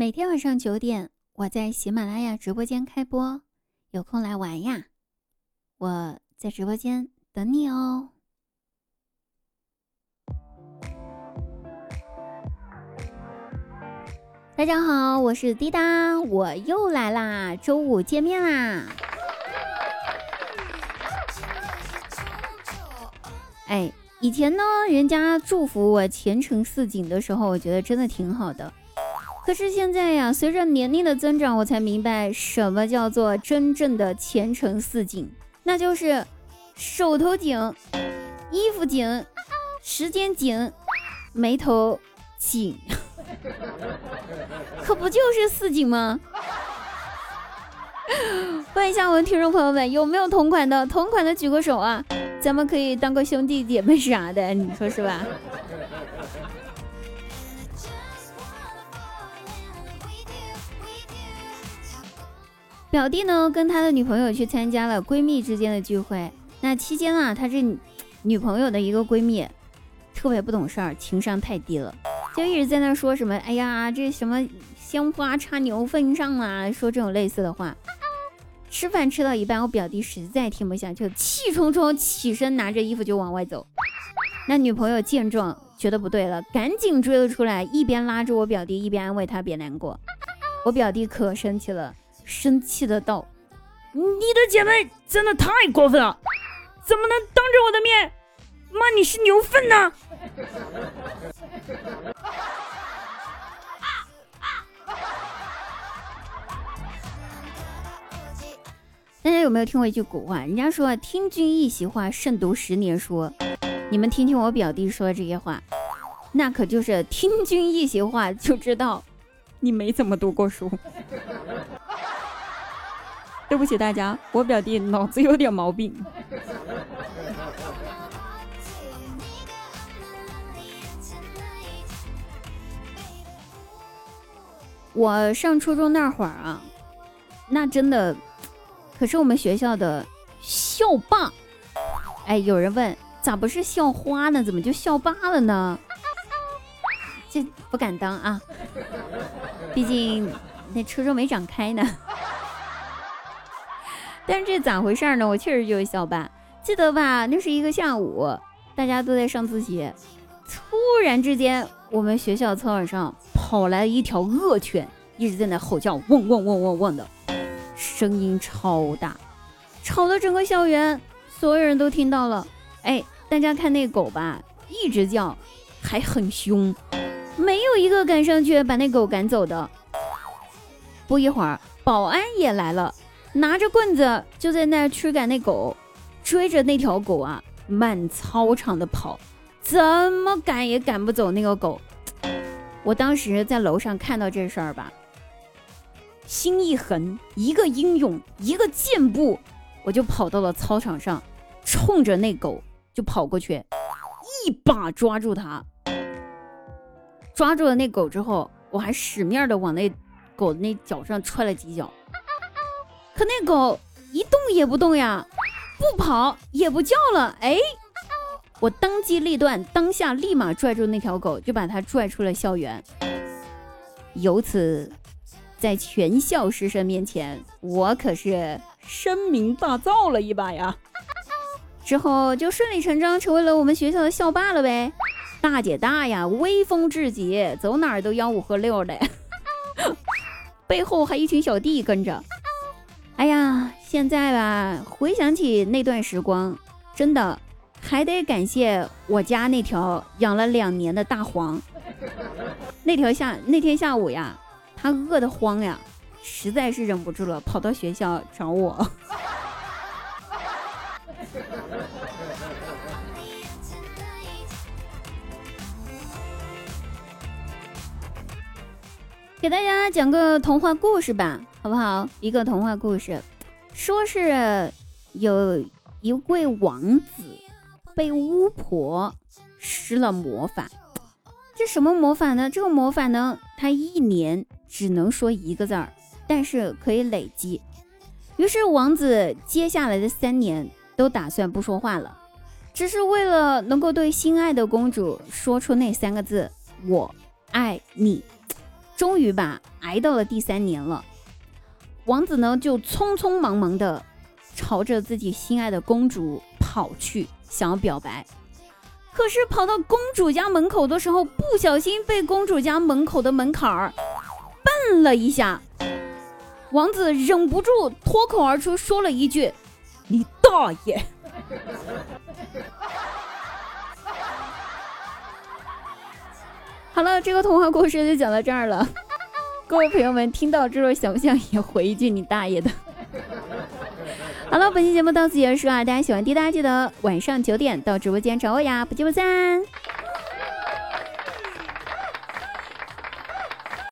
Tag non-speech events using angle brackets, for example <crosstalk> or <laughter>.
每天晚上九点，我在喜马拉雅直播间开播，有空来玩呀！我在直播间等你哦。大家好，我是滴答，我又来啦，周五见面啦！哎，以前呢，人家祝福我前程似锦的时候，我觉得真的挺好的。可是现在呀，随着年龄的增长，我才明白什么叫做真正的前程似锦，那就是手头紧，衣服紧，时间紧，眉头紧，<laughs> 可不就是似锦吗？<laughs> 问一下我们听众朋友们，有没有同款的？同款的举个手啊，咱们可以当个兄弟姐妹啥的，你说是吧？表弟呢，跟他的女朋友去参加了闺蜜之间的聚会。那期间啊，他这女朋友的一个闺蜜特别不懂事儿，情商太低了，就一直在那说什么：“哎呀，这什么香花插牛粪上啊！”说这种类似的话。吃饭吃到一半，我表弟实在听不下去，气冲冲起身，拿着衣服就往外走。那女朋友见状，觉得不对了，赶紧追了出来，一边拉着我表弟，一边安慰他别难过。我表弟可生气了。生气的道：“你的姐妹真的太过分了，怎么能当着我的面骂你是牛粪呢？”大家有没有听过一句古话？人家说“听君一席话，胜读十年书”。你们听听我表弟说的这些话，那可就是听君一席话就知道你没怎么读过书。对不起大家，我表弟脑子有点毛病。我上初中那会儿啊，那真的可是我们学校的校霸。哎，有人问咋不是校花呢？怎么就校霸了呢？这不敢当啊，毕竟那初中没长开呢。但是这咋回事呢？我确实就是校霸，记得吧？那是一个下午，大家都在上自习，突然之间，我们学校操场上跑来了一条恶犬，一直在那吼叫，汪汪汪汪汪的，声音超大，吵得整个校园所有人都听到了。哎，大家看那狗吧，一直叫，还很凶，没有一个敢上去把那狗赶走的。不一会儿，保安也来了。拿着棍子就在那驱赶那狗，追着那条狗啊，满操场的跑，怎么赶也赶不走那个狗。<tsk> 我当时在楼上看到这事儿吧，心一横，一个英勇，一个箭步，我就跑到了操场上，冲着那狗就跑过去，一把抓住它。抓住了那狗之后，我还使命的往那狗的那脚上踹了几脚。可那狗一动也不动呀，不跑也不叫了。哎，我当机立断，当下立马拽住那条狗，就把它拽出了校园。由此，在全校师生面前，我可是声名大噪了一把呀。之后就顺理成章成为了我们学校的校霸了呗。大姐大呀，威风至极，走哪儿都吆五喝六的，<laughs> 背后还一群小弟跟着。哎呀，现在吧，回想起那段时光，真的还得感谢我家那条养了两年的大黄。<laughs> 那条下那天下午呀，它饿得慌呀，实在是忍不住了，跑到学校找我。<laughs> 给大家讲个童话故事吧。好不好？一个童话故事，说是有一位王子被巫婆施了魔法。这什么魔法呢？这个魔法呢，他一年只能说一个字儿，但是可以累积。于是王子接下来的三年都打算不说话了，只是为了能够对心爱的公主说出那三个字“我爱你”。终于吧，挨到了第三年了，王子呢就匆匆忙忙的朝着自己心爱的公主跑去，想要表白。可是跑到公主家门口的时候，不小心被公主家门口的门槛儿绊了一下，王子忍不住脱口而出说了一句：“你大爷！” <laughs> 好了，这个童话故事就讲到这儿了。各位朋友们，听到之后想不想也回一句“你大爷的”？<laughs> 好了，本期节目到此结束啊！大家喜欢滴答，记得晚上九点到直播间找我呀，不见不散。